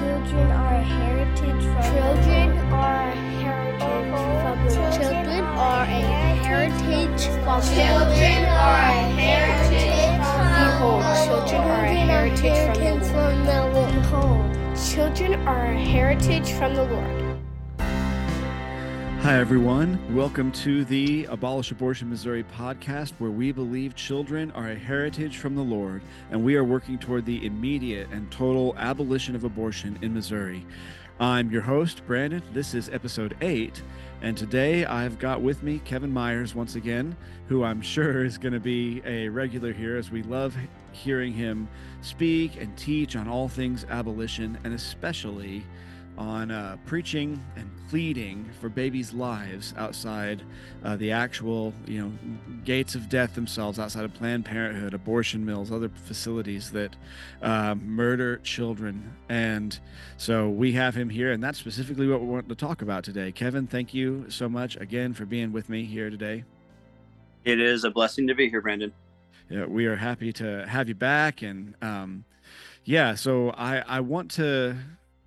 Children are a heritage from Children are a heritage from the. Children are a heritage from Children are a heritage Behold, children are a heritage from the Lord. Children are a heritage from the Lord. Hi, everyone. Welcome to the Abolish Abortion Missouri podcast, where we believe children are a heritage from the Lord, and we are working toward the immediate and total abolition of abortion in Missouri. I'm your host, Brandon. This is episode eight, and today I've got with me Kevan Myers once again, who I'm sure is going to be a regular here as we love hearing him speak and teach on all things abolition, and especially on uh, preaching and pleading for babies' lives outside uh, the actual, you know, gates of death themselves, outside of Planned Parenthood, abortion mills, other facilities that uh, murder children. And so we have him here, and that's specifically what we want to talk about today. Kevan, thank you so much again for being with me here today. It is a blessing to be here, Brandon. Yeah, we are happy to have you back, and um, yeah, so I I want to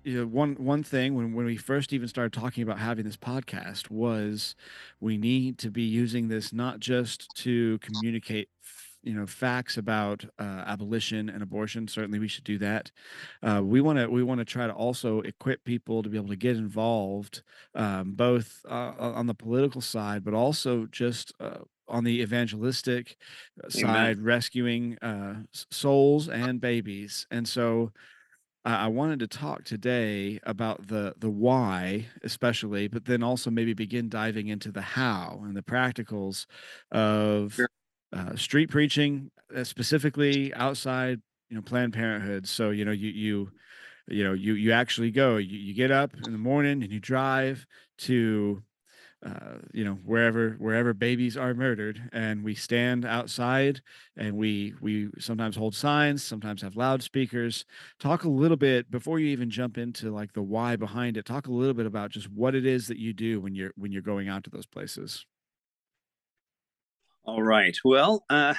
you know, one one thing when when we first even started talking about having this podcast was we need to be using this not just to communicate you know facts about uh, abolition and abortion. Certainly we should do that. Uh, we want to we want to try to also equip people to be able to get involved um, both uh, on the political side but also just uh, on the evangelistic uh, side rescuing uh, souls and babies. And so I wanted to talk today about the the why, especially, but then also maybe begin diving into the how and the practicals of uh, street preaching, uh, specifically outside, you know, Planned Parenthood. So you know, you you you know, you you actually go, you, you get up in the morning and you drive to uh, you know wherever wherever babies are murdered and we stand outside and we we sometimes hold signs sometimes have loudspeakers talk a little bit before you even jump into like the why behind it talk a little bit about just what it is that you do when you're when you're going out to those places All right. Well, uh,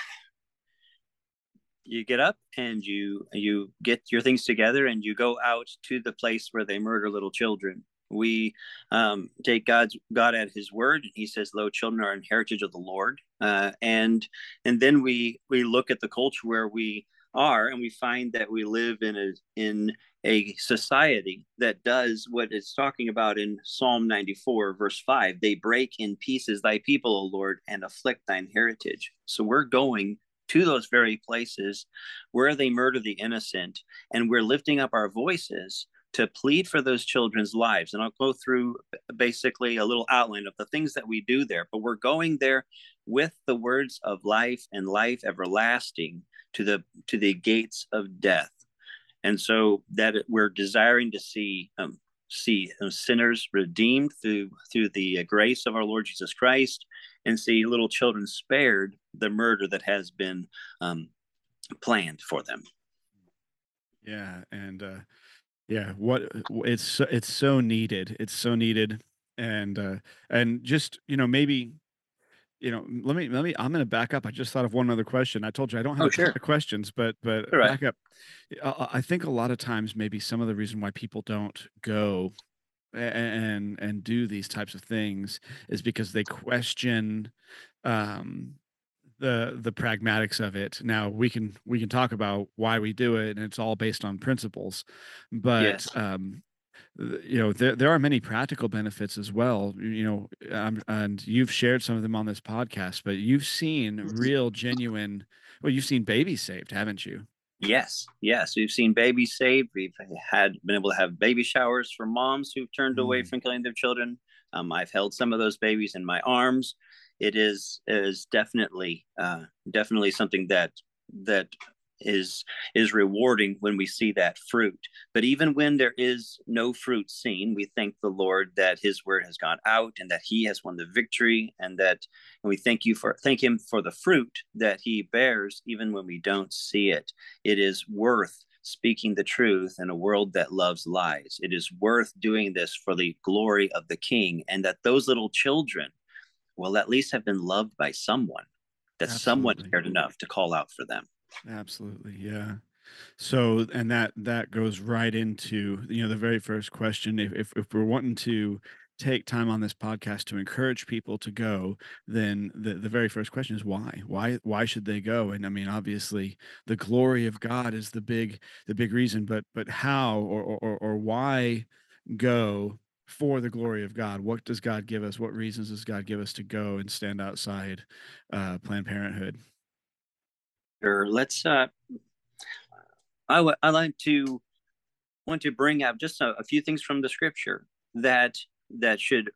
you get up and you you get your things together and you go out to the place where they murder little children. We um, take God's God at His word. And he says, "Lo, children are an heritage of the Lord," uh, and and then we we look at the culture where we are, and we find that we live in a in a society that does what it's talking about in Psalm 94, verse 5. They break in pieces thy people, O Lord, and afflict thine heritage. So we're going to those very places where they murder the innocent, and we're lifting up our voices to plead for those children's lives. And I'll go through basically a little outline of the things that we do there, but we're going there with the words of life and life everlasting to the to the gates of death and so that we're desiring to see um, see uh, sinners redeemed through through the uh, grace of our Lord Jesus Christ, and see little children spared the murder that has been um, planned for them. yeah and uh yeah what it's so- it's so needed it's so needed and uh and just you know maybe you know let me let me i'm going to back up i just thought of one other question i told you i don't have Oh, sure. of questions but but right. back up I, I think a lot of times maybe some of the reason why people don't go and and do these types of things is because they question um the the pragmatics of it now we can we can talk about why we do it and it's all based on principles but Yes. um you know there, there are many practical benefits as well you know um, and you've shared some of them on this podcast but you've seen real genuine well you've seen babies saved haven't you Yes, yes, we've seen babies saved. We've had been able to have baby showers for moms who've turned away Mm. from killing their children. Um, I've held some of those babies in my arms. It is is definitely uh, definitely something that that is is rewarding when we see that fruit. But even when there is no fruit seen, we thank the Lord that His word has gone out and that He has won the victory, and that and we thank you for thank Him for the fruit that He bears, even when we don't see it it is worth speaking the truth in a world that loves lies. It is worth doing this for the glory of the King, and that those little children will at least have been loved by someone, that someone Absolutely. cared enough to call out for them. absolutely yeah So, and that that goes right into you know the very first question. If if, if we're wanting to take time on this podcast to encourage people to go, then the, the very first question is why? Why why should they go? And I mean, obviously, the glory of God is the big the big reason, but but how or or, or why go for the glory of God? What does God give us? What reasons does God give us to go and stand outside uh, Planned Parenthood? Sure. Let's. Uh, I w- I like to want to bring up just a, a few things from the Scripture that that should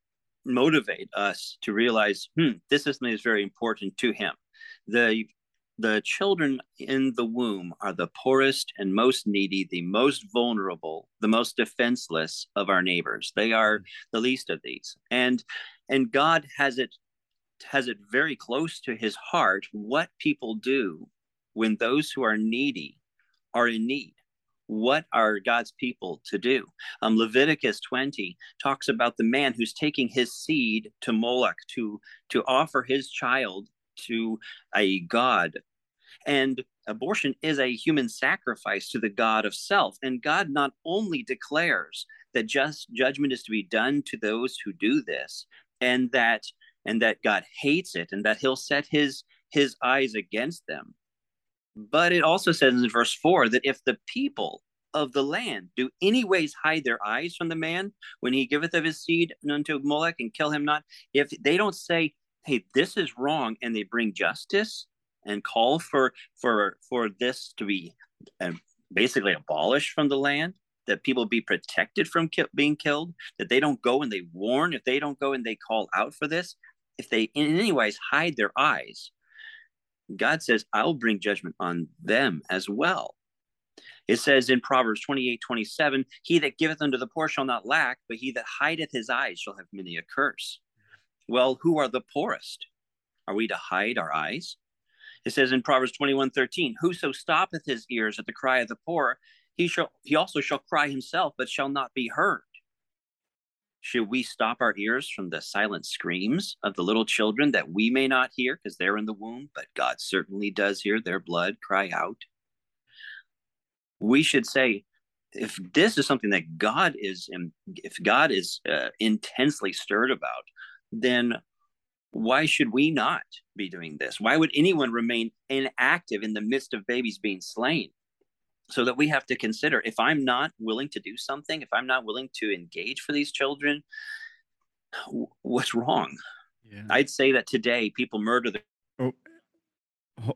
motivate us to realize, hmm, this is something that's very important to Him. The the children in the womb are the poorest and most needy, the most vulnerable, the most defenseless of our neighbors. They are the least of these. And and God has it has it very close to his heart what people do when those who are needy are in need. What are God's people to do? Um, Leviticus 20 talks about the man who's taking his seed to Moloch to, to offer his child to a god and abortion is a human sacrifice to the God of self. And God not only declares that just judgment is to be done to those who do this, and that and that God hates it, and that He'll set His His eyes against them. But it also says in verse four that if the people of the land do anyways hide their eyes from the man when he giveth of his seed unto Molech and kill him not, if they don't say, hey, this is wrong, and they bring justice, and call for for for this to be uh, basically abolished from the land that people be protected from ki- being killed that they don't go and they warn if they don't go and they call out for this if they in any ways hide their eyes god says i'll bring judgment on them as well. It says in proverbs 28 27 he that giveth unto the poor shall not lack but he that hideth his eyes shall have many a curse. Well who are the poorest? Are we to hide our eyes it says in Proverbs 21 13, Whoso stoppeth his ears at the cry of the poor, he shall he also shall cry himself, but shall not be heard. Should we stop our ears from the silent screams of the little children that we may not hear because they're in the womb, but God certainly does hear their blood cry out? We should say, if this is something that God is, if God is uh, intensely stirred about, then why should we not be doing this? Why would anyone remain inactive in the midst of babies being slain? So that we have to consider if I'm not willing to do something, if I'm not willing to engage for these children, what's wrong? Yeah. I'd say that today people murder the. Oh,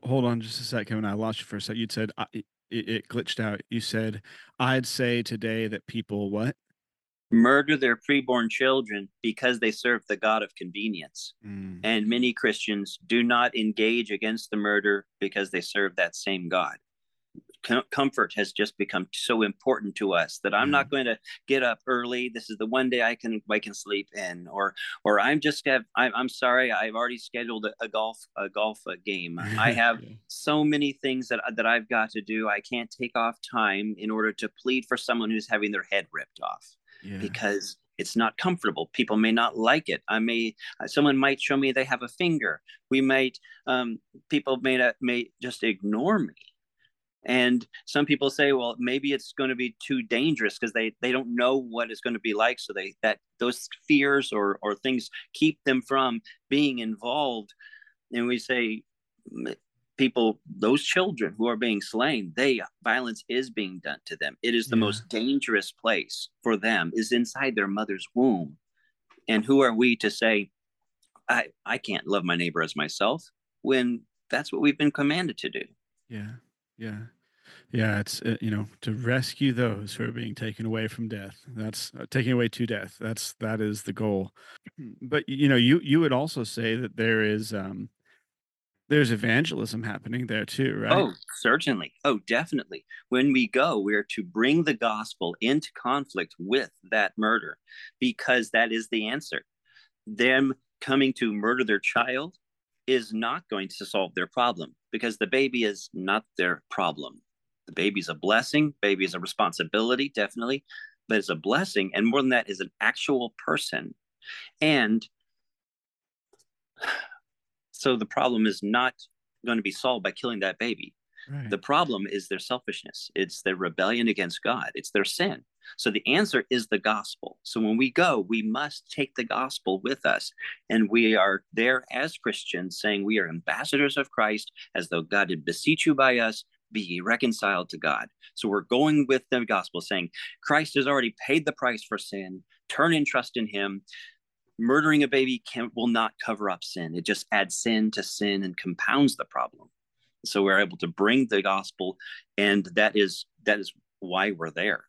hold on just a second. I lost you for a second. You said it, it glitched out. You said, I'd say today that people what? Murder their preborn children because they serve the God of convenience. Mm. And many Christians do not engage against the murder because they serve that same God. Com- comfort has just become so important to us that I'm mm. not going to get up early. This is the one day I can I can sleep in, or or I'm just have I'm, I'm sorry I've already scheduled a, a golf a golf a game. I have so many things that that I've got to do. I can't take off time in order to plead for someone who's having their head ripped off because it's not comfortable. People may not like it. I may uh, someone might show me they have a finger. We might um, people may not, may just ignore me. And some people say well maybe it's going to be too dangerous because they they don't know what it's going to be like. So they that those fears or or things keep them from being involved. And we say people those children who are being slain they violence is being done to them. It is the yeah. most dangerous place for them is inside their mother's womb. And who are we to say i i can't love my neighbor as myself when that's what we've been commanded to do? Yeah yeah. Yeah it's uh, you know to rescue those who are being taken away from death. That's uh, taking away to death. That's that is the goal. But you know you you would also say that there is um there's evangelism happening there too, right? Oh, certainly. Oh, definitely. When we go, we're to bring the gospel into conflict with that murder because that is the answer. Them coming to murder their child is not going to solve their problem because the baby is not their problem. The baby's a blessing, baby is a responsibility, definitely, but it's a blessing. And more than that, is an actual person. And so the problem is not going to be solved by killing that baby. Right. The problem is their selfishness. It's their rebellion against God. It's their sin. So the answer is the gospel. So when we go, we must take the gospel with us. And we are there as Christians saying we are ambassadors of Christ, as though God did beseech you by us, be ye reconciled to God. So we're going with the gospel saying Christ has already paid the price for sin. Turn and trust in him. Murdering a baby can, will not cover up sin. It just adds sin to sin and compounds the problem. So we're able to bring the gospel, and that is that is why we're there.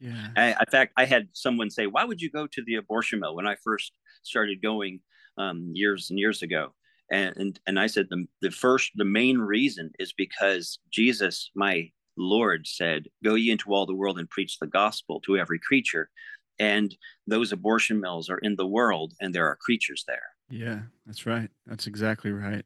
Yeah. I, in fact, I had someone say, "Why would you go to the abortion mill?" When I first started going um, years and years ago, and, and and I said the the first the main reason is because Jesus, my Lord, said, "Go ye into all the world and preach the gospel to every creature." And those abortion mills are in the world, and there are creatures there. Yeah, that's right. That's exactly right.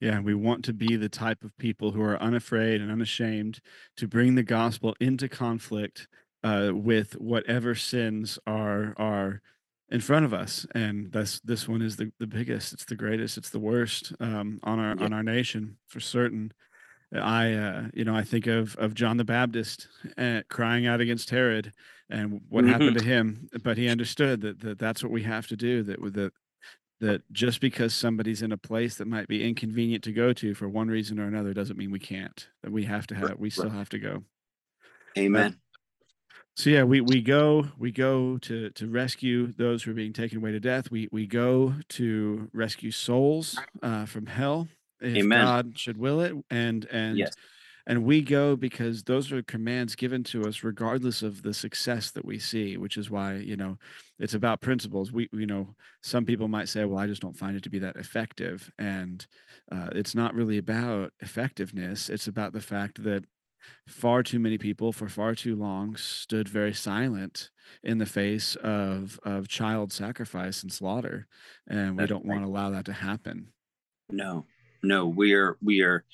Yeah, we want to be the type of people who are unafraid and unashamed to bring the gospel into conflict uh, with whatever sins are are in front of us and that's this one is the, the biggest it's the greatest it's the worst um, on our on our nation for certain i uh, you know i think of of john the baptist uh, crying out against herod and what mm-hmm. happened to him but he understood that, that that's what we have to do that with that that just because somebody's in a place that might be inconvenient to go to for one reason or another doesn't mean we can't that we have to have we still have to go amen so yeah, we we go we go to to rescue those who are being taken away to death. We we go to rescue souls uh, from hell if Amen. God should will it, and and yes. And we go because those are commands given to us regardless of the success that we see. Which is why you know it's about principles. We you know some people might say, well, I just don't find it to be that effective, and uh, it's not really about effectiveness. It's about the fact that far too many people for far too long stood very silent in the face of of child sacrifice and slaughter and we That's don't right. want to allow that to happen no no we're we are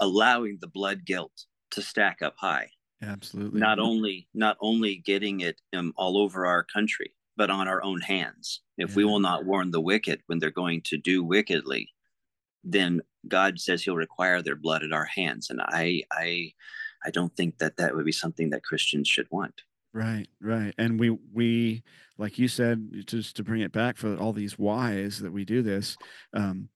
allowing the blood guilt to stack up high absolutely not only not only getting it um, all over our country but on our own hands if yeah. we will not warn the wicked when they're going to do wickedly then god says he'll require their blood at our hands and i i I don't think that that would be something that Christians should want. Right, right. And we we like you said just to bring it back for all these whys that we do this, um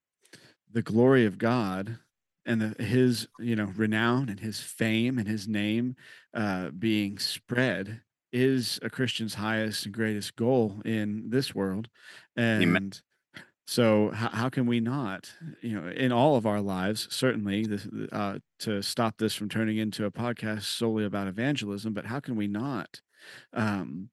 the glory of God and the, his, you know, renown and his fame and his name uh being spread is a Christian's highest and greatest goal in this world. And Amen. So how, how can we not, you know, in all of our lives, certainly this, uh, to stop this from turning into a podcast solely about evangelism, but how can we not um,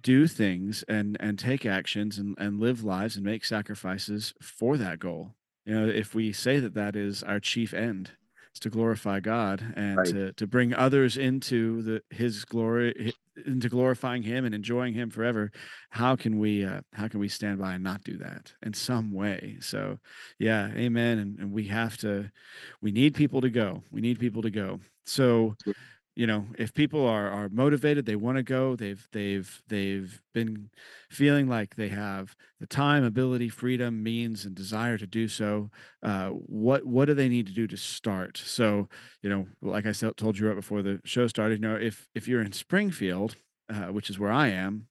do things and and take actions and, and live lives and make sacrifices for that goal? You know, if we say that that is our chief end, is to glorify God and right. to, to bring others into the his glory into glorifying him and enjoying him forever how can we uh, how can we stand by and not do that in some way so yeah amen and, and we have to we need people to go we need people to go so you know if people are are motivated they want to go they've they've they've been feeling like they have the time ability freedom means and desire to do so uh, what what do they need to do to start? So you know like i told you right before the show started you know if if you're in springfield uh, which is where i am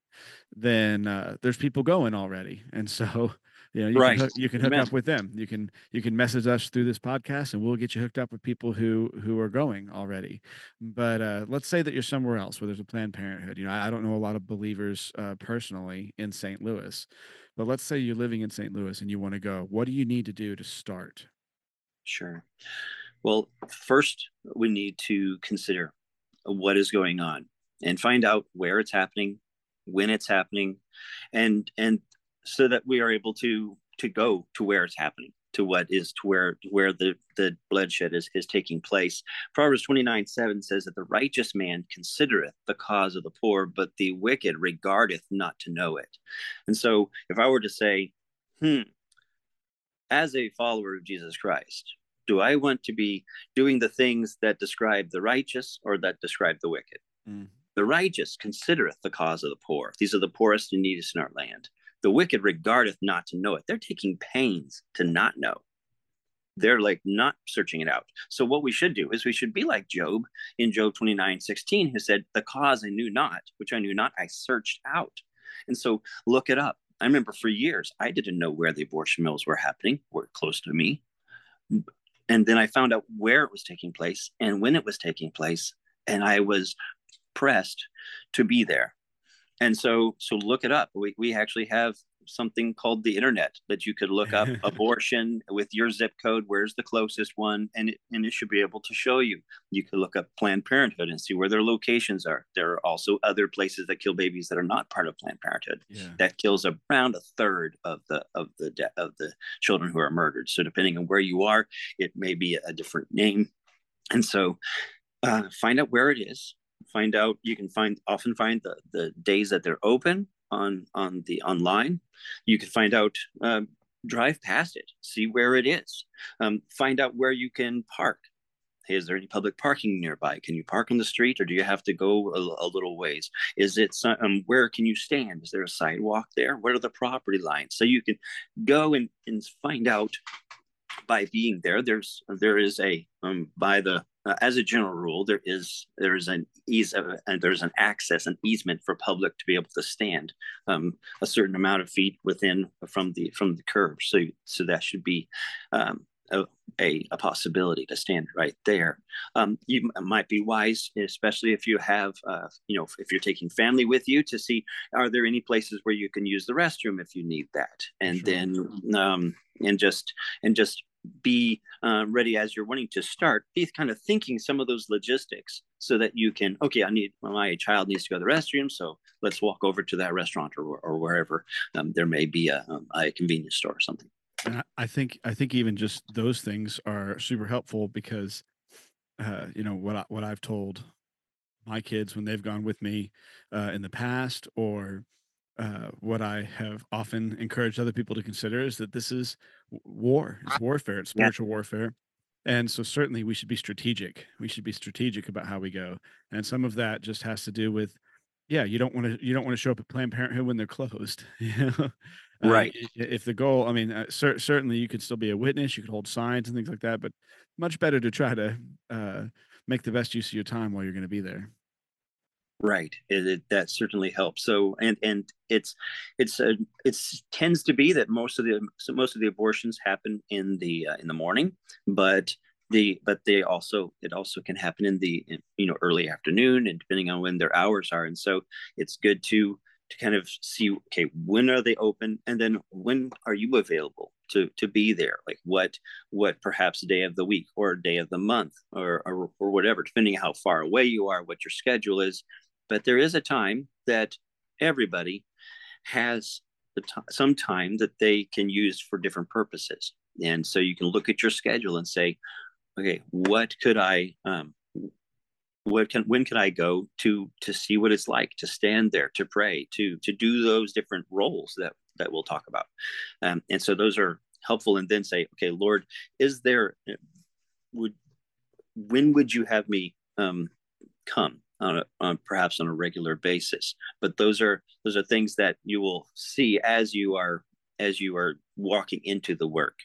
then uh, there's people going already. And so you know you right. can hook, you can hook up with them. You can you can message us through this podcast and we'll get you hooked up with people who who are going already. But uh, let's say that you're somewhere else where there's a planned parenthood. You know i, I don't know a lot of believers uh, personally in st louis but let's say you're living in st louis and you want to go. What do you need to do to start? Sure. Well first we need to consider what is going on and find out where it's happening when it's happening and and so that we are able to to go to where it's happening to what is to where where the the bloodshed is is taking place. Proverbs 29 7 says that the righteous man considereth the cause of the poor but the wicked regardeth not to know it. And so if i were to say hmm as a follower of jesus christ do i want to be doing the things that describe the righteous or that describe the wicked? Mm. the righteous considereth the cause of the poor. These are the poorest and neediest in our land the wicked regardeth not to know it. They're taking pains to not know. they're like not searching it out. So what we should do is we should be like Job in Job 29, 16, who said, The cause I knew not, which I knew not, I searched out. And so look it up. I remember for years, I didn't know where the abortion mills were happening, were close to me. And then I found out where it was taking place and when it was taking place. And I was pressed to be there. And so, so look it up. We, we actually have something called the internet that you could look up abortion with your zip code where's the closest one and it, and it should be able to show you. You could look up planned parenthood and see where their locations are. There are also other places that kill babies that are not part of planned parenthood. Yeah. that kills around a third of the of the de- of the children who are murdered. So depending on where you are it may be a different name. And so uh, find out where it is find out you can find often find the the days that they're open on on the online. You can find out, um, drive past it, see where it is, um, find out where you can park. Hey, is there any public parking nearby? Can you park on the street, or do you have to go a, a little ways? Is it some, um, where can you stand? Is there a sidewalk there? What are the property lines? So you can go and, and find out by being there. There's there is a um, by the uh, as a general rule, there is there is an ease of, and there's an access, an easement for public to be able to stand um, a certain amount of feet within from the from the curb. So so that should be um, a, a, a, possibility to stand right there. Um, you might be wise, especially if you have, uh, you know, if you're taking family with you, to see are there any places where you can use the restroom if you need that, and sure. then um, and just and just be uh, ready as you're wanting to start be kind of thinking some of those logistics so that you can okay i need my child needs to go to the restroom so let's walk over to that restaurant or, or wherever um, there may be a, um, a convenience store or something. And i think i think even just those things are super helpful because uh, you know what I, what i've told my kids when they've gone with me uh, in the past or uh, what I have often encouraged other people to consider is that this is war, it's warfare, it's spiritual yeah. warfare. And so certainly we should be strategic. We should be strategic about how we go. And some of that just has to do with, yeah, you don't want to you don't want to show up at Planned Parenthood when they're closed. You know? Uh, right. Uh, if the goal, I mean, uh, cer- certainly you could still be a witness, you could hold signs and things like that, but much better to try to uh, make the best use of your time while you're going to be there. Right. It, it, that certainly helps. So, and and it's it's a, it's tends to be that most of the most of the abortions happen in the uh, in the morning, but the but they also it also can happen in the in, you know early afternoon and depending on when their hours are. And so it's good to to kind of see okay when are they open and then when are you available to to be there like what what perhaps day of the week or day of the month or, or or whatever depending how far away you are what your schedule is but there is a time that everybody has t- some time that they can use for different purposes. And so you can look at your schedule and say, okay, what could I, um, what can, when can I go to, to see what it's like to stand there, to pray, to, to do those different roles that, that we'll talk about. Um, and so those are helpful. And then say, okay, Lord, is there, would, when would you have me um, come? On, a, on perhaps on a regular basis. But those are those are things that you will see as you are as you are walking into the work.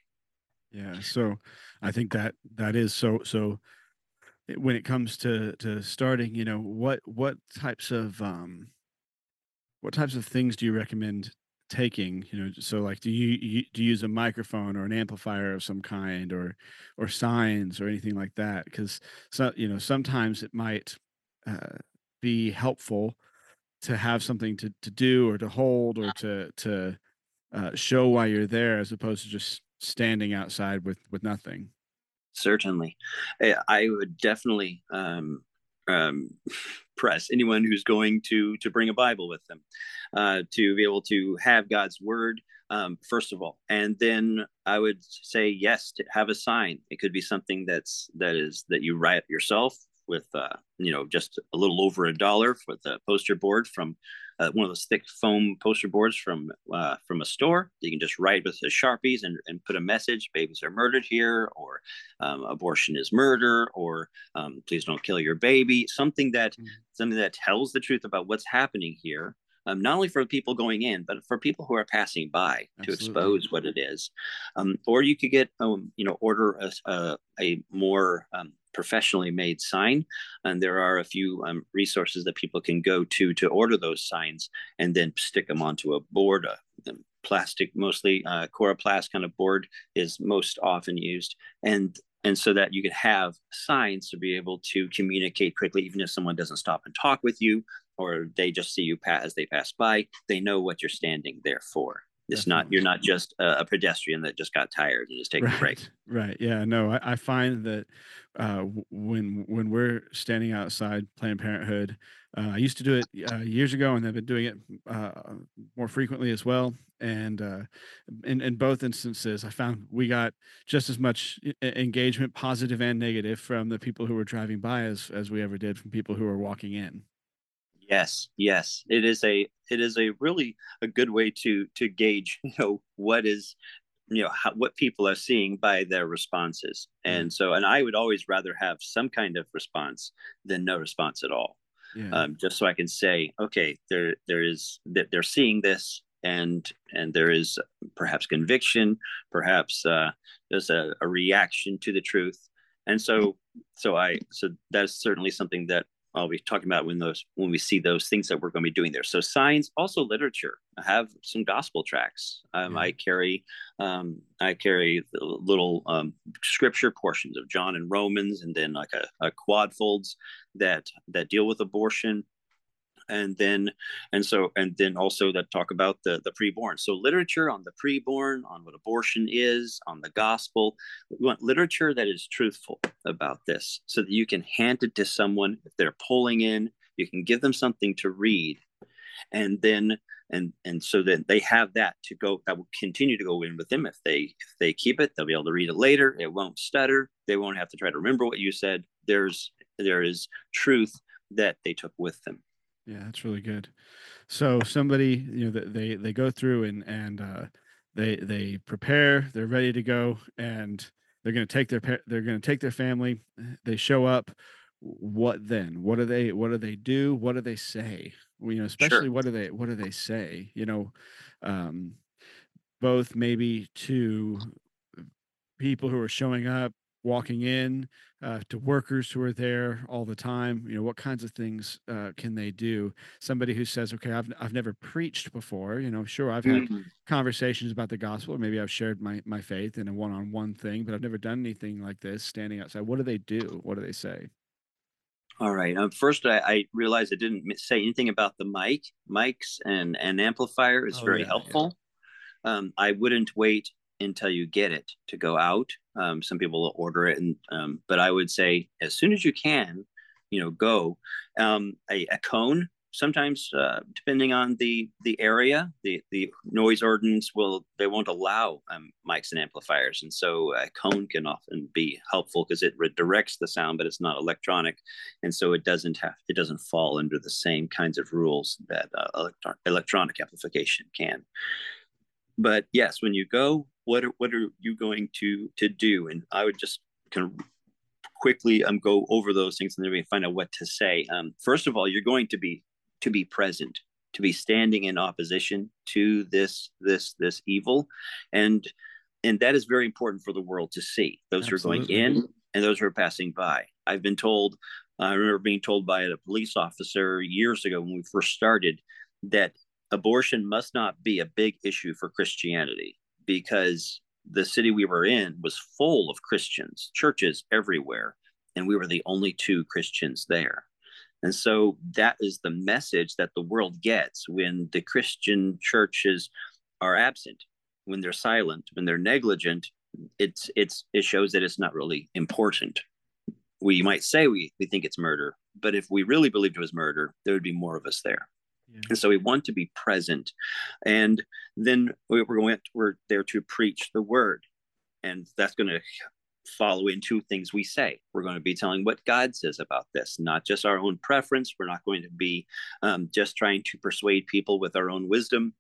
Yeah. So I think that that is so so when it comes to to starting, you know, what what types of um what types of things do you recommend taking you know so like do you, you, do you use a microphone or an amplifier of some kind or or signs or anything like that because so you know sometimes it might uh, be helpful to have something to, to do or to hold or to to uh, show why you're there as opposed to just standing outside with with nothing. Certainly. I would definitely um, um, press anyone who's going to to bring a bible with them uh, to be able to have god's word um, first of all. And then i would say yes to have a sign. It could be something that's that is that you write yourself with uh, you know just a little over a dollar for the poster board from uh, one of those thick foam poster boards from uh, from a store. You can just write with the sharpies and, and put a message: "Babies are murdered here," or um, "Abortion is murder," or um, "Please don't kill your baby." Something that mm-hmm. something that tells the truth about what's happening here. um, not only for people going in, but for people who are passing by Absolutely. to expose what it is. Um, or you could get, um, you know, order a, a, a more um, professionally made sign. And there are a few um, resources that people can go to to order those signs and then stick them onto a board. Uh, plastic, mostly uh, coroplast kind of board is most often used. And and so that you can have signs to be able to communicate quickly, even if someone doesn't stop and talk with you, or they just see you pass as they pass by. They know what you're standing there for. It's Definitely. not you're not just a, a, pedestrian that just got tired and is taking right. a break. Right. Yeah. No, I, I find that uh, when when we're standing outside Planned Parenthood, uh, I used to do it uh, years ago, and I've been doing it uh, more frequently as well. And uh, in in both instances, I found we got just as much engagement, positive and negative, from the people who were driving by as as we ever did from people who were walking in. Yes, yes, it is a it is a really a good way to to gauge you know what is you know how, what people are seeing by their responses. And mm. so and i would always rather have some kind of response than no response at all. Yeah. um, just so i can say okay there there is that they're seeing this and and there is perhaps conviction perhaps uh, there's a, a reaction to the truth. And so so i so that's certainly something that I'll be talking about when those when we see those things that we're going to be doing there. So signs, also literature. I have some gospel tracks. Um, I carry um, I carry little um, scripture portions of John and Romans, and then like a, a quad folds that that deal with abortion and then and so and then also that talk about the the preborn. So literature on the preborn on what abortion is on the gospel we want literature that is truthful about this so that you can hand it to someone if they're pulling in you can give them something to read and then and and so that they have that to go that will continue to go in with them. If they if they keep it they'll be able to read it later. It won't stutter. They won't have to try to remember what you said. There's there is truth that they took with them yeah, that's really good. So somebody, you know, they they go through and and uh, they they prepare, they're ready to go, and they're going to take their they're going to take their family. They show up. What then? What do they What do they do? What do they say? You know, especially sure. what do they What do they say? You know, um, both maybe to people who are showing up walking in uh, to workers who are there all the time you know what kinds of things uh, can they do somebody who says okay I've, I've never preached before you know sure i've had mm-hmm. conversations about the gospel or maybe i've shared my, my faith in a one-on-one thing but i've never done anything like this standing outside what do they do what do they say all right. Um, first, I, I, realized I didn't say anything about the mic. Mics and an amplifier is oh, very yeah, helpful. Yeah. Um, I wouldn't wait until you get it to go out. Um, some people will order it, and um, but I would say as soon as you can, you know, go. Um, a, a, cone sometimes, uh, depending on the the area, the the noise ordinance will they won't allow um, mics and amplifiers, and so a cone can often be helpful because it redirects the sound, but it's not electronic, and so it doesn't have it doesn't fall under the same kinds of rules that uh, electro- electronic amplification can but yes when you go what are, what are you going to to do? And i would just kind of quickly um, go over those things and then we find out what to say. Um, first of all you're going to be to be present to be standing in opposition to this this this evil. And and that is very important for the world to see. Those Absolutely. who are going in and those who are passing by. I've been told i remember being told by a police officer years ago when we first started that abortion must not be a big issue for Christianity because the city we were in was full of Christians, churches everywhere, and we were the only two Christians there. And so that is the message that the world gets when the Christian churches are absent, when they're silent, when they're negligent. It's it's it shows that it's not really important. We might say we, we think it's murder, but if we really believed it was murder, there would be more of us there. Yeah. And so we want to be present. And then we're going to, we're there to preach the word. And that's going to follow into things we say. We're going to be telling what God says about this, not just our own preference. We're not going to be um, just trying to persuade people with our own wisdom.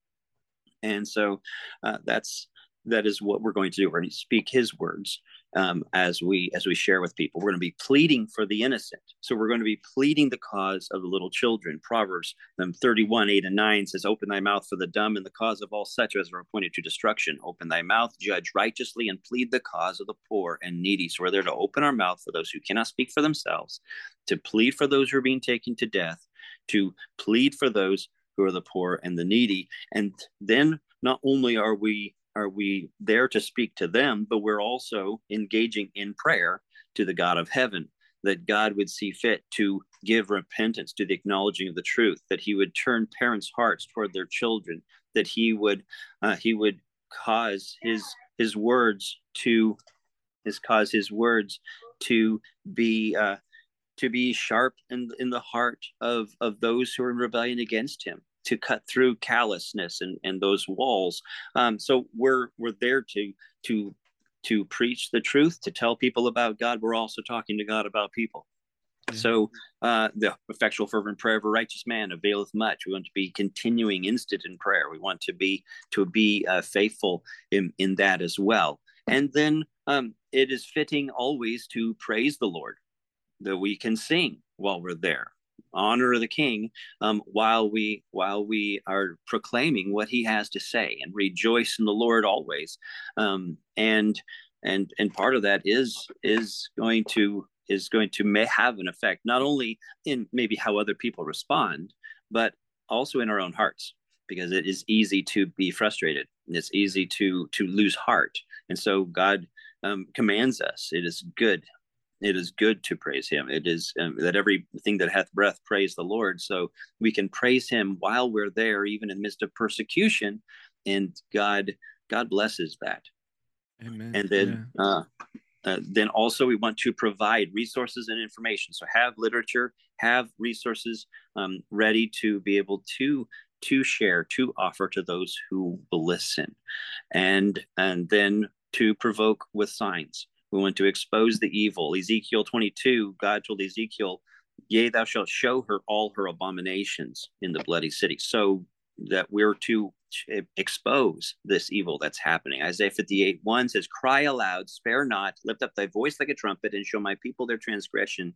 And so uh, that's that is what we're going to do. We're going to speak His words, um, as we as we share with people. We're going to be pleading for the innocent. So we're going to be pleading the cause of the little children. Proverbs um, 31, 8 and 9 says, Open thy mouth for the dumb and the cause of all such as are appointed to destruction. Open thy mouth, judge righteously, and plead the cause of the poor and needy. So we're there to open our mouth for those who cannot speak for themselves, to plead for those who are being taken to death, to plead for those who are the poor and the needy. And then not only are we are we there to speak to them, but we're also engaging in prayer to the God of heaven, that God would see fit to give repentance to the acknowledging of the truth, that He would turn parents' hearts toward their children, that He would uh, He would cause His His words to His cause His words to be uh, to be sharp in in the heart of of those who are in rebellion against Him, to cut through callousness and, and those walls. Um, so we're we're there to to to preach the truth, to tell people about God. We're also talking to God about people. Yeah. So uh, the effectual fervent prayer of a righteous man availeth much. We want to be continuing instant in prayer. We want to be to be uh, faithful in, in that as well. And then um, it is fitting always to praise the Lord, that we can sing while we're there honor the king um, while we while we are proclaiming what he has to say and rejoice in the lord always. Um, and and and part of that is is going to is going to may have an effect not only in maybe how other people respond but also in our own hearts because it is easy to be frustrated. And it's easy to to lose heart. And so god um, commands us. It is good it is good to praise him. It is um, that everything that hath breath praise the lord. So we can praise him while we're there even in the midst of persecution and god god blesses that. Amen. and then yeah. uh, uh, then also we want to provide resources and information. So have literature have resources um, ready to be able to to share to offer to those who will listen. And and then to provoke with signs we want to expose the evil. Ezekiel 22, God told Ezekiel, Yea, thou shalt show her all her abominations in the bloody city. So that we're to expose this evil that's happening. Isaiah 58 1 says, Cry aloud, spare not, lift up thy voice like a trumpet, and show my people their transgression,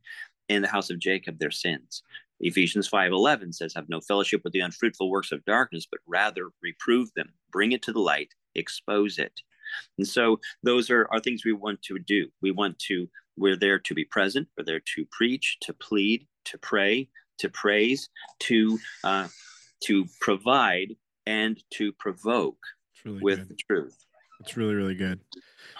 in the house of Jacob their sins. Ephesians 5 11 says, Have no fellowship with the unfruitful works of darkness, but rather reprove them, bring it to the light, expose it. And so those are, are things we want to do. We want to, we're there to be present, we're there to preach, to plead, to pray, to praise, to uh, to provide, and to provoke really with good. the truth. It's really, really good.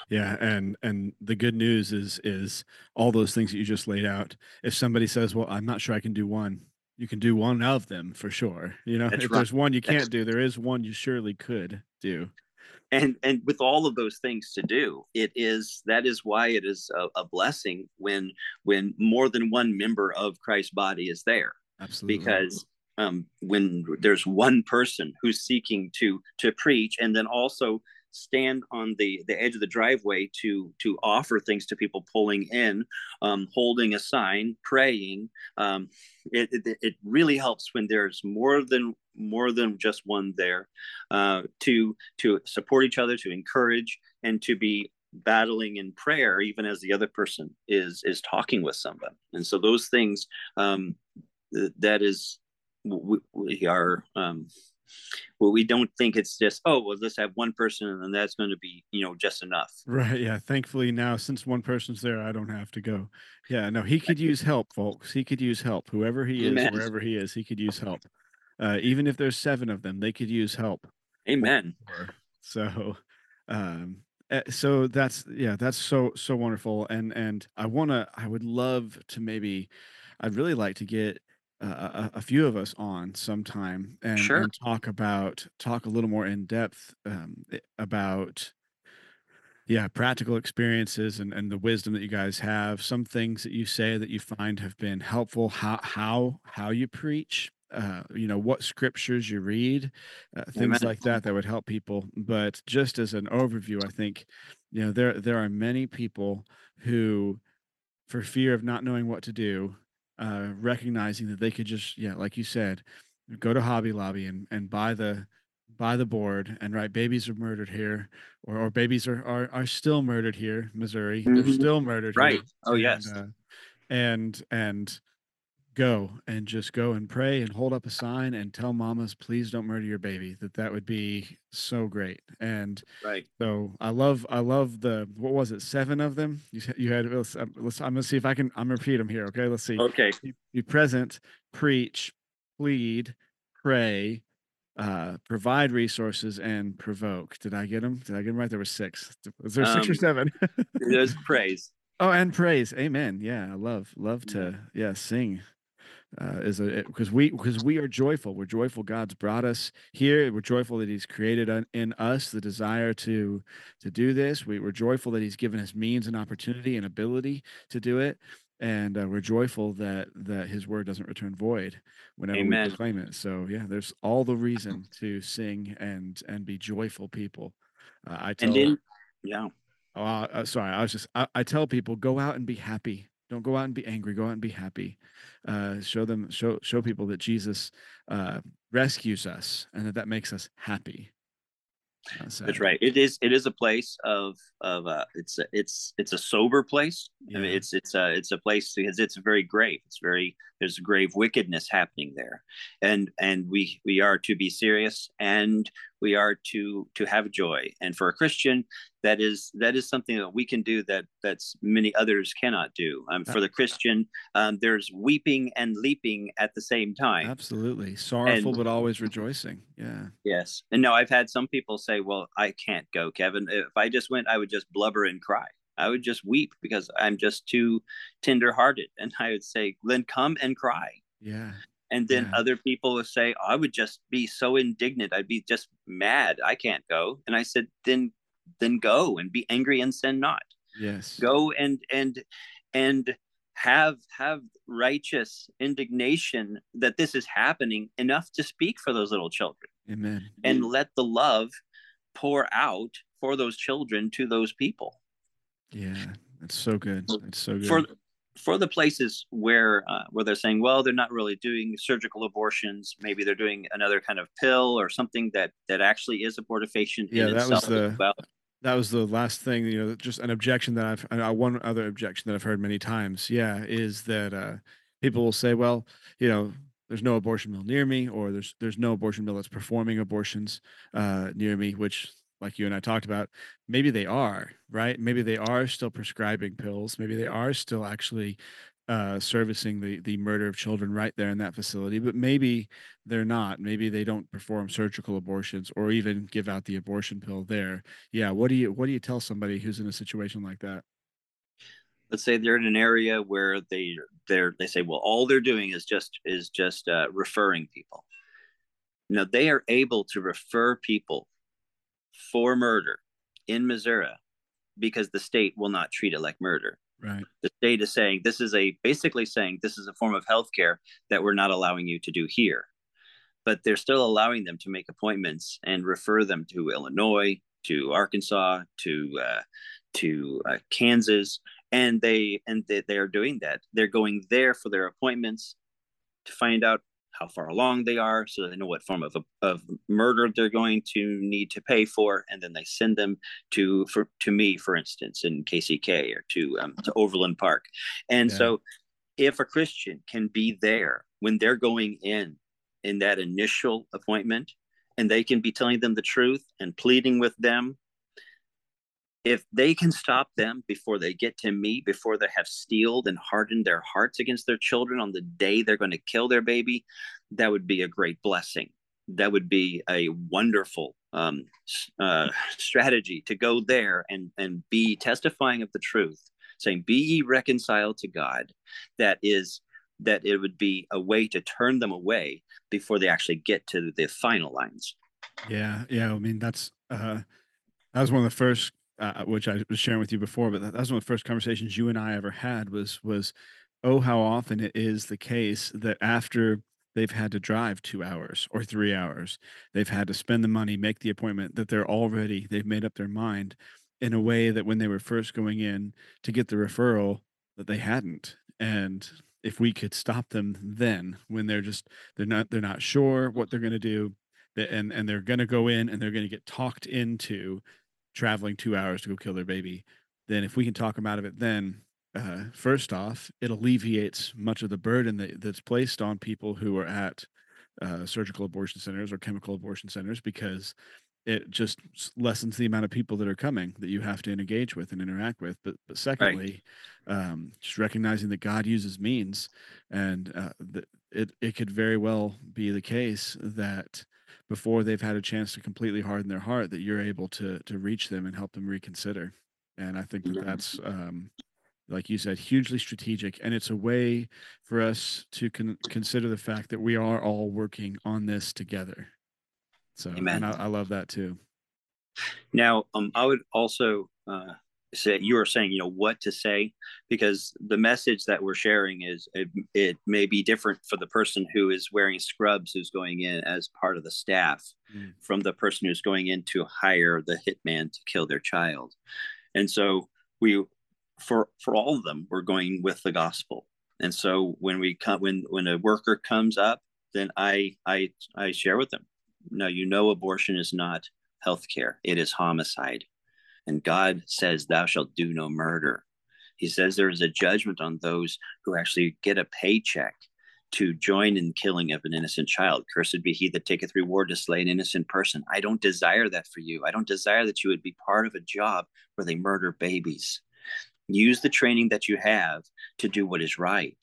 Yeah, and and the good news is is all those things that you just laid out. If somebody says, "Well, I'm not sure I can do one," you can do one of them for sure. You know, That's if right. there's one you can't That's... do, there is one you surely could do and and with all of those things to do it is that is why it is a, a, blessing when when more than one member of christ's body is there. Absolutely. Because um, when there's one person who's seeking to to preach and then also stand on the the edge of the driveway to to offer things to people pulling in um, holding a sign praying um, it, it, it really helps when there's more than more than just one there uh, to to support each other to encourage and to be battling in prayer even as the other person is is talking with someone and so those things um, that is we, we are um, well, we don't think it's just oh well let's have one person and that's going to be you know just enough. Right yeah thankfully now since one person's there i don't have to go. Yeah no he could use help folks. He could use help. Whoever he Amen. is wherever he is he could use help uh, even if there's seven of them they could use help Amen. So, um, eh, so that's yeah, that's so so wonderful, and and I wanna, I would love to maybe, I'd really like to get a, a few of us on sometime and, Sure. and talk about talk a little more in depth um, eh, about yeah practical experiences and, and the wisdom that you guys have some things that you say that you find have been helpful how how how you preach uh, you know what scriptures you read uh, things Amen. like that that would help people but just as an overview i think you know there there are many people who for fear of not knowing what to do uh, recognizing that they could just yeah like you said go to hobby lobby and, and buy the by the board and right babies are murdered here or, or babies are, are are still murdered here missouri they're Mhm. still murdered Right. here. Oh, And, yes. uh, and and go and just go and pray and hold up a sign and tell mamas please don't murder your baby that that would be so great and Right. so i love i love the what was it seven of them you, said- you had let's, um, let's i'm gonna see if i can i'm gonna repeat them here okay let's see Okay. be, present, preach, plead, pray, uh, provide resources, and provoke. Did I get them? Did I get them right? There were six. Was there six or Um, seven? There's praise. oh, and praise. Amen. Yeah, I love love to yeah sing. Uh, is a because we because we are joyful. We're joyful. God's brought us here. We're joyful that He's created un- in us the desire to to do this. We, we're joyful that He's given us means and opportunity and ability to do it and uh, we're joyful that that his word doesn't return void whenever Amen. we proclaim it so yeah there's all the reason to sing and and be joyful people uh, i tell And in yeah. oh, uh, sorry i was just I, I tell people go out and be happy don't go out and be angry go out and be happy uh, show them show show people that jesus uh, rescues us and that that makes us happy so, That's right. It is. It is a place of of. Uh, it's a, it's it's a sober place. I mean, it's it's a it's a place because it's very grave. It's very there's grave wickedness happening there, and and we we are to be serious and we are to to have joy. And for a Christian, that is that is something that we can do that that's many others cannot do. Um, for the Christian, um, there's weeping and leaping at the same time. absolutely sorrowful And- but always rejoicing yeah Yes. And no, I've had some people say, well, I can't go, Kevan. If I just went, I would just blubber and cry. I would just weep because I'm just too tenderhearted. And I would say, then come and cry. yeah And then Yeah. other people would say, oh, I would just be so indignant. I'd be just mad. I can't go. And I said, then then go and be angry and sin not. yes Go and and and have have righteous indignation that this is happening enough to speak for those little children amen and let the love pour out for those children to those people Yeah, it's so good. It's so good. for for the places where uh, where they're saying well they're not really doing surgical abortions maybe they're doing another kind of pill or something that that actually is abortifacient Yeah, in that was the- well that was the last thing, you know, just an objection that I've uh, one other objection that I've heard many times. Yeah, is that uh people will say, well, you know, there's no abortion mill near me, or there's there's no abortion mill that's performing abortions uh near me, which like you and I talked about, maybe they are, right? Maybe they are still prescribing pills. Maybe they are still actually uh, servicing the the murder of children right there in that facility. But maybe they're not. Maybe they don't perform surgical abortions or even give out the abortion pill there. Yeah. What do you what do you tell somebody who's in a situation like that? let's say they're in an area where they they're they say well all they're doing is just is just uh, referring people now they are able to refer people for murder in missouri because the state will not treat it like murder. Right. the state is saying this is a basically saying this is a form of healthcare that we're not allowing you to do here. But they're still allowing them to make appointments and refer them to illinois to arkansas to uh, to uh, kansas. And they and they, they are doing that. They're going there for their appointments to find out how far along they are so they know what form of, of murder they're going to need to pay for and then they send them to for to me for instance in kck or to um, to overland park and Yeah. so if a christian can be there when they're going in in that initial appointment and they can be telling them the truth and pleading with them if they can stop them before they get to me, before they have steeled and hardened their hearts against their children on the day they're going to kill their baby, that would be a great blessing. That would be a wonderful um, uh, strategy to go there and, and be testifying of the truth, saying, Be ye reconciled to God. That is, that it would be a way to turn them away before they actually get to the final lines. Yeah. Yeah. I mean, that's uh that was one of the first uh, which I was sharing with you before, but that, that was one of the first conversations you and I ever had was was oh how often it is the case that after they've had to drive two hours or three hours, they've had to spend the money, make the appointment, that they're already they've made up their mind in a way that when they were first going in to get the referral that they hadn't. And if we could stop them then when they're just they're not they're not sure what they're going to do and and they're going to go in and they're going to get talked into traveling two hours to go kill their baby then if we can talk them out of it then uh, first off it alleviates much of the burden that, that's placed on people who are at uh, surgical abortion centers or chemical abortion centers because it just lessens the amount of people that are coming that you have to engage with and interact with. But but secondly, right. um, just recognizing that God uses means, and uh, that it it could very well be the case that before they've had a chance to completely harden their heart, that you're able to to reach them and help them reconsider. And I think that that's um, like you said, hugely strategic, and it's a way for us to con- consider the fact that we are all working on this together. So, Amen. and I, I love that too. Now, um, I would also uh, say you were saying, you know, what to say because the message that we're sharing is it, it, may be different for the person who is wearing scrubs who's going in as part of the staff mm. from the person who's going in to hire the hitman to kill their child. And so we, for for all of them, we're going with the gospel. And so when we come, when when a worker comes up, then I I I share with them no, you know, abortion is not health care, it is homicide. And God says, Thou shalt do no murder. He says there is a judgment on those who actually get a paycheck to join in killing of an innocent child. Cursed be he that taketh reward to slay an innocent person. I don't desire that for you. I don't desire that you would be part of a job where they murder babies. Use the training that you have to do what is right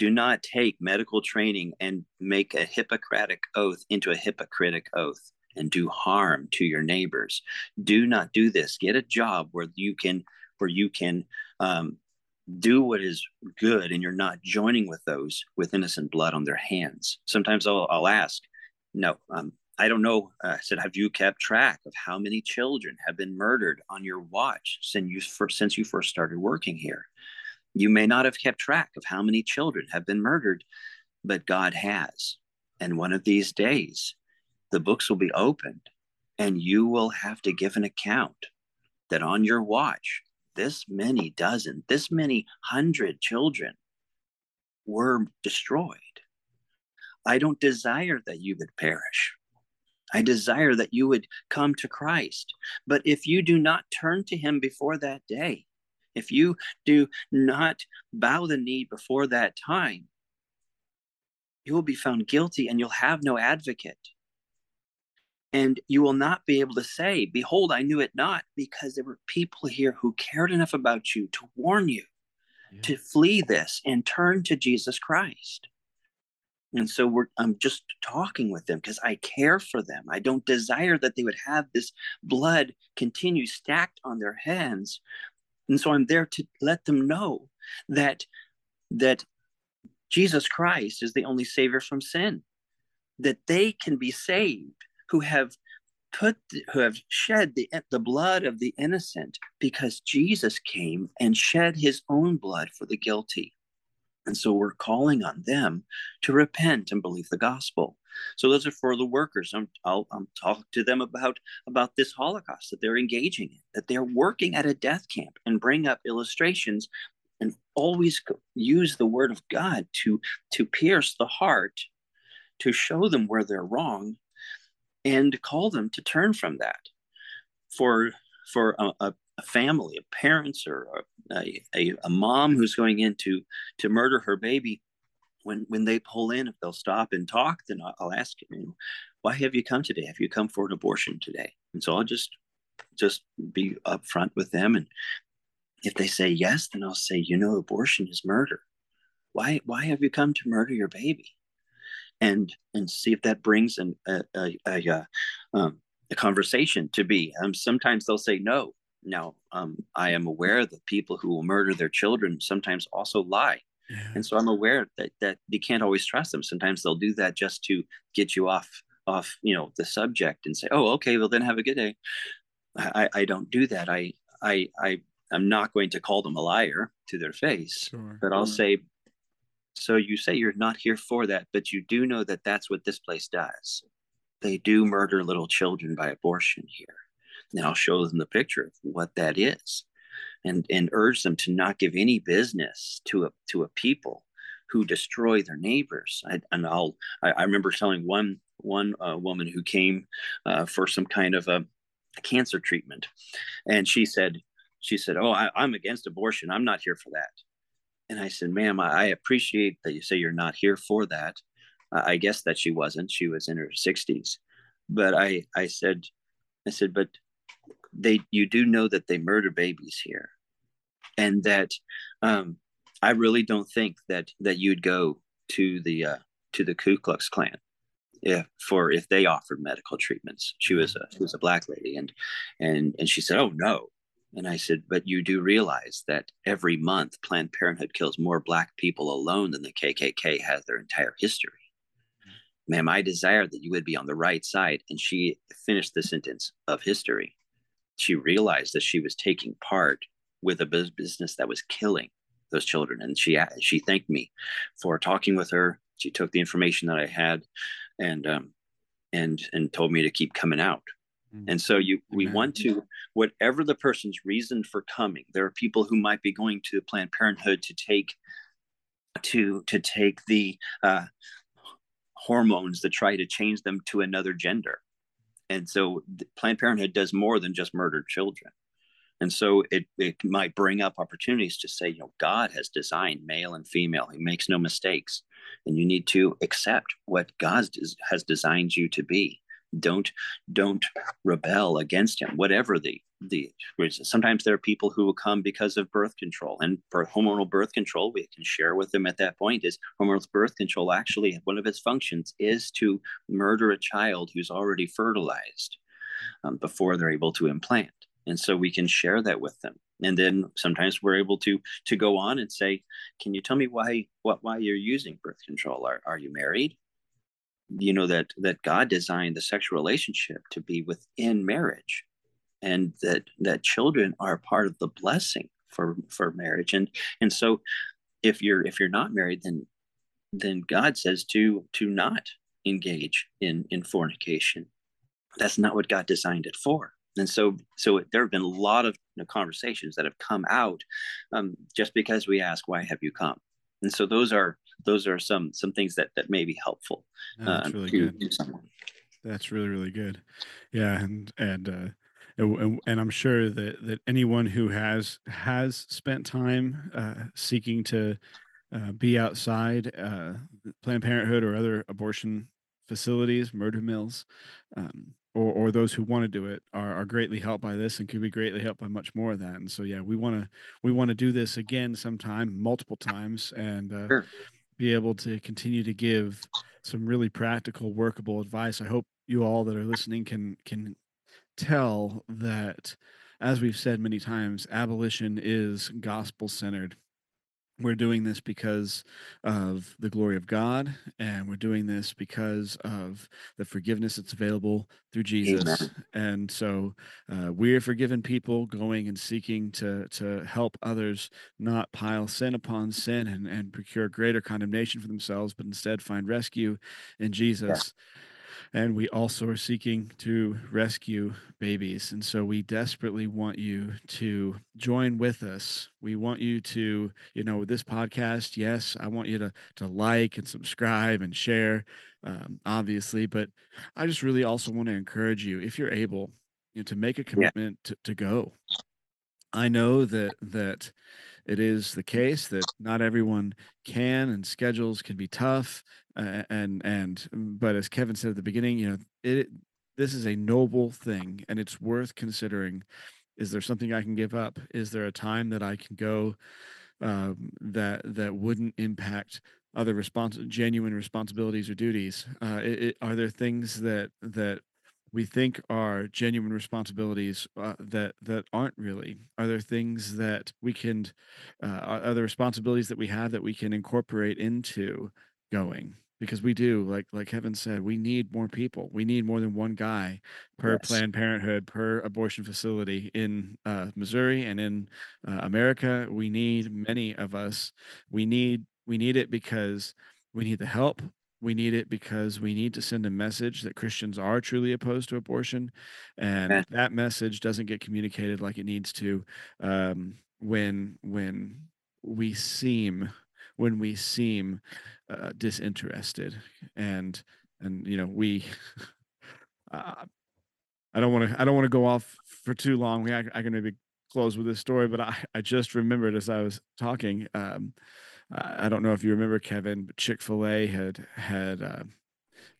do not take medical training and make a Hippocratic oath into a hypocritic oath and do harm to your neighbors. Do not do this. Get a job where you can where you can um, do what is good and you're not joining with those with innocent blood on their hands. Sometimes I'll, I'll ask, no, um, I don't know. Uh, I said, have you kept track of how many children have been murdered on your watch since you first, since you first started working here? You may not have kept track of how many children have been murdered, but God has. And one of these days, the books will be opened and you will have to give an account that on your watch, this many dozen, this many hundred children were destroyed. I don't desire that you would perish. I desire that you would come to Christ. But if you do not turn to him before that day, if you do not bow the knee before that time, you will be found guilty and you'll have no advocate. And you will not be able to say, Behold, I knew it not, because there were people here who cared enough about you to warn you yeah. to flee this and turn to Jesus Christ. And so we're, I'm just talking with them because I care for them. I don't desire that they would have this blood continue stacked on their hands and so I'm there to let them know that that Jesus Christ is the only savior from sin, that they can be saved who have put who have shed the, the blood of the innocent because Jesus came and shed his own blood for the guilty. And so we're calling on them to repent and believe the gospel. So those are for the workers. I'm, I'll, I'm talk to them about about this Holocaust that they're engaging in, that they're working at a death camp, and bring up illustrations, and always use the Word of God to to pierce the heart, to show them where they're wrong, and call them to turn from that. For for a, a, a family, a parents, or a, a, a mom who's going in to to murder her baby when when they pull in, if they'll stop and talk, then I'll, ask them, why have you come today? Have you come for an abortion today? And so I'll just just be upfront with them, and if they say yes, then I'll say, you know, abortion is murder. Why why have you come to murder your baby? And and see if that brings an, a a, a, a, um, a conversation to be. Um, sometimes they'll say no. Now, um, I am aware that people who will murder their children sometimes also lie yeah. And so I'm aware that that you can't always trust them. Sometimes they'll do that just to get you off off you know the subject and say, oh okay, well then have a good day. I I don't do that. I I I I'm not going to call them a liar to their face, sure. but I'll say, so you say you're not here for that, but you do know that that's what this place does. They do murder little children by abortion here. Now I'll show them the picture of what that is and and urge them to not give any business to a to a people who destroy their neighbors. I, and I'll I, I remember telling one one uh, woman who came uh, for some kind of a, cancer treatment, and she said, she said, "Oh, I, am against abortion. I'm not here for that." And I said, "Ma'am, I, appreciate that you say you're not here for that. I guess that she wasn't. She was in her 60s, but I, I said, I said, but they, you do know that they murder babies here, and that um, I really don't think that that you'd go to the uh, to the Ku Klux Klan if for if they offered medical treatments. She was a she was a black lady, and and and she said, "Oh no." And I said, "But you do realize that every month Planned Parenthood kills more black people alone than the KKK has their entire history." Ma'am, I desire that you would be on the right side. And she finished the sentence of history. She realized that she was taking part with a business that was killing those children. And she she thanked me for talking with her. She took the information that I had, and um, and and told me to keep coming out. And so you we Amen. want to whatever the person's reason for coming. There are people who might be going to Planned Parenthood to take to to take the uh, hormones that try to change them to another gender. And so Planned Parenthood does more than just murder children. And so it, it might bring up opportunities to say, you know, God has designed male and female. He makes no mistakes. And you need to accept what God has designed you to be don't don't rebel against him whatever the the sometimes there are people who will come because of birth control and for hormonal birth control we can share with them at that point is hormonal birth control actually one of its functions is to murder a child who's already fertilized um, before they're able to implant. And so we can share that with them. And then sometimes we're able to to go on and say can you tell me why what why you're using birth control? Are, are you married you know that that god designed the sexual relationship to be within marriage and that that children are part of the blessing for for marriage. And and so if you're if you're not married then then god says to to not engage in in fornication. That's not what god designed it for. And so so there have been a lot of you know, conversations that have come out um, just because we ask why have you come? And so those are those are some some things that that may be helpful. that's uh, really good. That's really really good. Yeah, and and uh, and, and I'm sure that that anyone who has has spent time uh, seeking to uh, be outside uh, Planned Parenthood or other abortion facilities, murder mills, um, or, or those who want to do it are, are greatly helped by this and could be greatly helped by much more of that. And so, yeah, we want to we want to do this again sometime, multiple times, and uh, sure be able to continue to give some really practical, workable advice. I hope you all that are listening can can tell that, as we've said many times, abolition is gospel centered we're doing this because of the glory of God, and we're doing this because of the forgiveness that's available through Jesus. Amen. And so uh, we're forgiven people going and seeking to to help others not pile sin upon sin and, and procure greater condemnation for themselves, but instead find rescue in Jesus. Yeah and we also are seeking to rescue babies. And so we desperately want you to join with us. We want you to, you know, this podcast, yes, I want you to to like and subscribe and share, um, obviously, but I just really also want to encourage you, if you're able, you know, to make a commitment yeah. to, to go. I know that that it is the case that not everyone can and schedules can be tough uh, and and but as Kevan said at the beginning you know it this is a noble thing and it's worth considering. Is there something i can give up? Is there a time that i can go um, that that wouldn't impact other respons- genuine responsibilities or duties? Uh, it, it, are there things that that we think are genuine responsibilities uh, that that aren't really. Are there things that we can uh, are there responsibilities that we have that we can incorporate into going? Because we do like like Kevan said we need more people. We need more than one guy per yes. planned parenthood per abortion facility in uh, missouri and in uh, america. We need many of us. We need we need it because we need the help we need it because we need to send a message that Christians are truly opposed to abortion, and yeah. that message doesn't get communicated like it needs to um, when when we seem when we seem uh, disinterested and and you know we uh, i don't want to i don't want to go off for too long I, I can maybe close with this story but i i just remembered as i was talking um i don't know if you remember Kevan but chick-fil-a had had uh,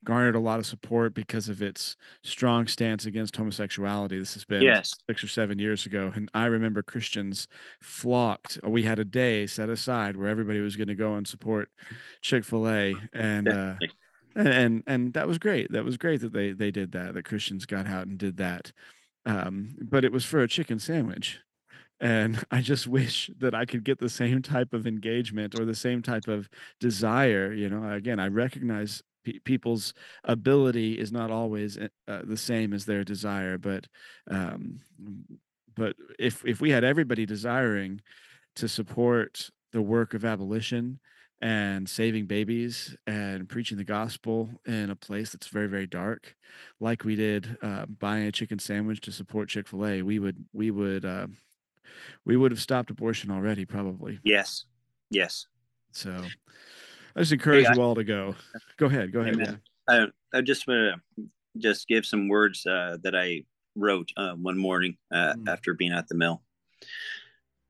garnered a lot of support because of its strong stance against homosexuality. This has been Yes. six or seven years ago. And I remember Christians flocked. We had a day set aside where everybody was going to go and support Chick fil A. And, uh, and, and, and that was great. That was great that they, they did that, that Christians got out and did that. Um, but it was for a chicken sandwich. And I just wish that I could get the same type of engagement or the same type of desire. You know, again, I recognize pe- people's ability is not always uh, uh, the same as their desire but um, but if if we had everybody desiring to support the work of abolition and saving babies and preaching the gospel in a place that's very very dark like we did uh, buying a chicken sandwich to support chick-fil-a we would we would uh, we would have stopped abortion already probably Yes. Yes. so I just encourage I- you all to go. Go ahead. Go ahead. Yeah. I, I just want to just give some words uh, that I wrote uh, one morning uh, Mm. after being at the mill.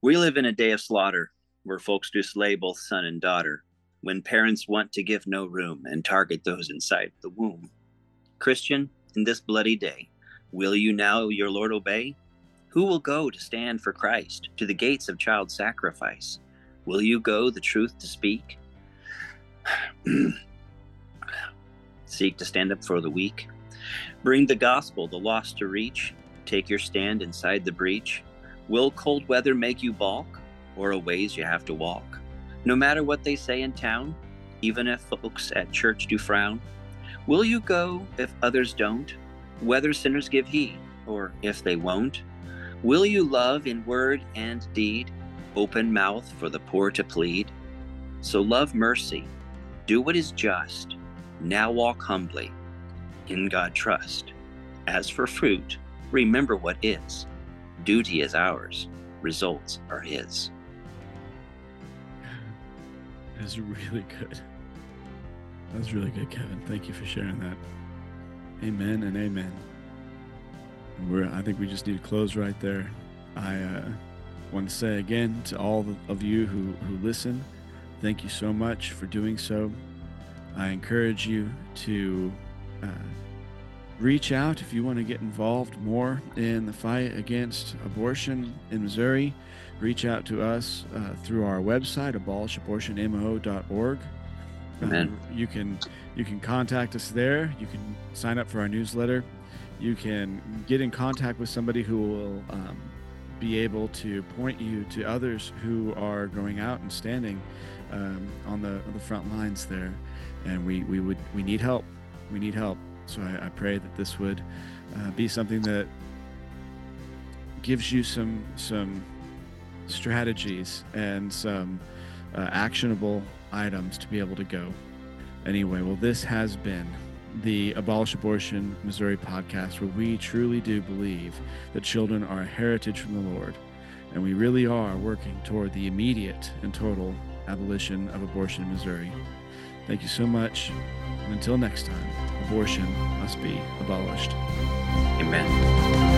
We live in a day of slaughter where folks do slay both son and daughter, when parents want to give no room and target those inside the womb. Christian, in this bloody day, will you now your Lord obey? Who will go to stand for Christ to the gates of child sacrifice? Will you go the truth to speak? Seek to stand up for the weak. Bring the gospel, the lost to reach. Take your stand inside the breach. Will cold weather make you balk, or a ways you have to walk? No matter what they say in town, even if folks at church do frown, will you go if others don't? Whether sinners give heed, or if they won't? Will you love in word and deed? Open mouth for the poor to plead? So love mercy, do what is just. Now walk humbly. In God trust. As for fruit, remember what is. Duty is ours, results are His. That's really good. That's really good, Kevan. Thank you for sharing that. Amen and amen. We're, I think we just need to close right there. I uh, want to say again to all of you who, who listen, thank you so much for doing so. I encourage you to uh, reach out if you want to get involved more in the fight against abortion in Missouri. Reach out to us uh, through our website, abolishabortionmo.org. Amen. Uh, you can you can contact us there. You can sign up for our newsletter. You can get in contact with somebody who will um, be able to point you to others who are going out and standing um, on the on the front lines there. And we we would we need help. We need help. So I, I pray that this would uh, be something that gives you some some strategies and some uh, actionable items to be able to go. Anyway, well, this has been the Abolish Abortion Missouri podcast, where we truly do believe that children are a heritage from the Lord, and we really are working toward the immediate and total abolition of abortion in Missouri. Thank you so much, and until next time, abortion must be abolished. Amen.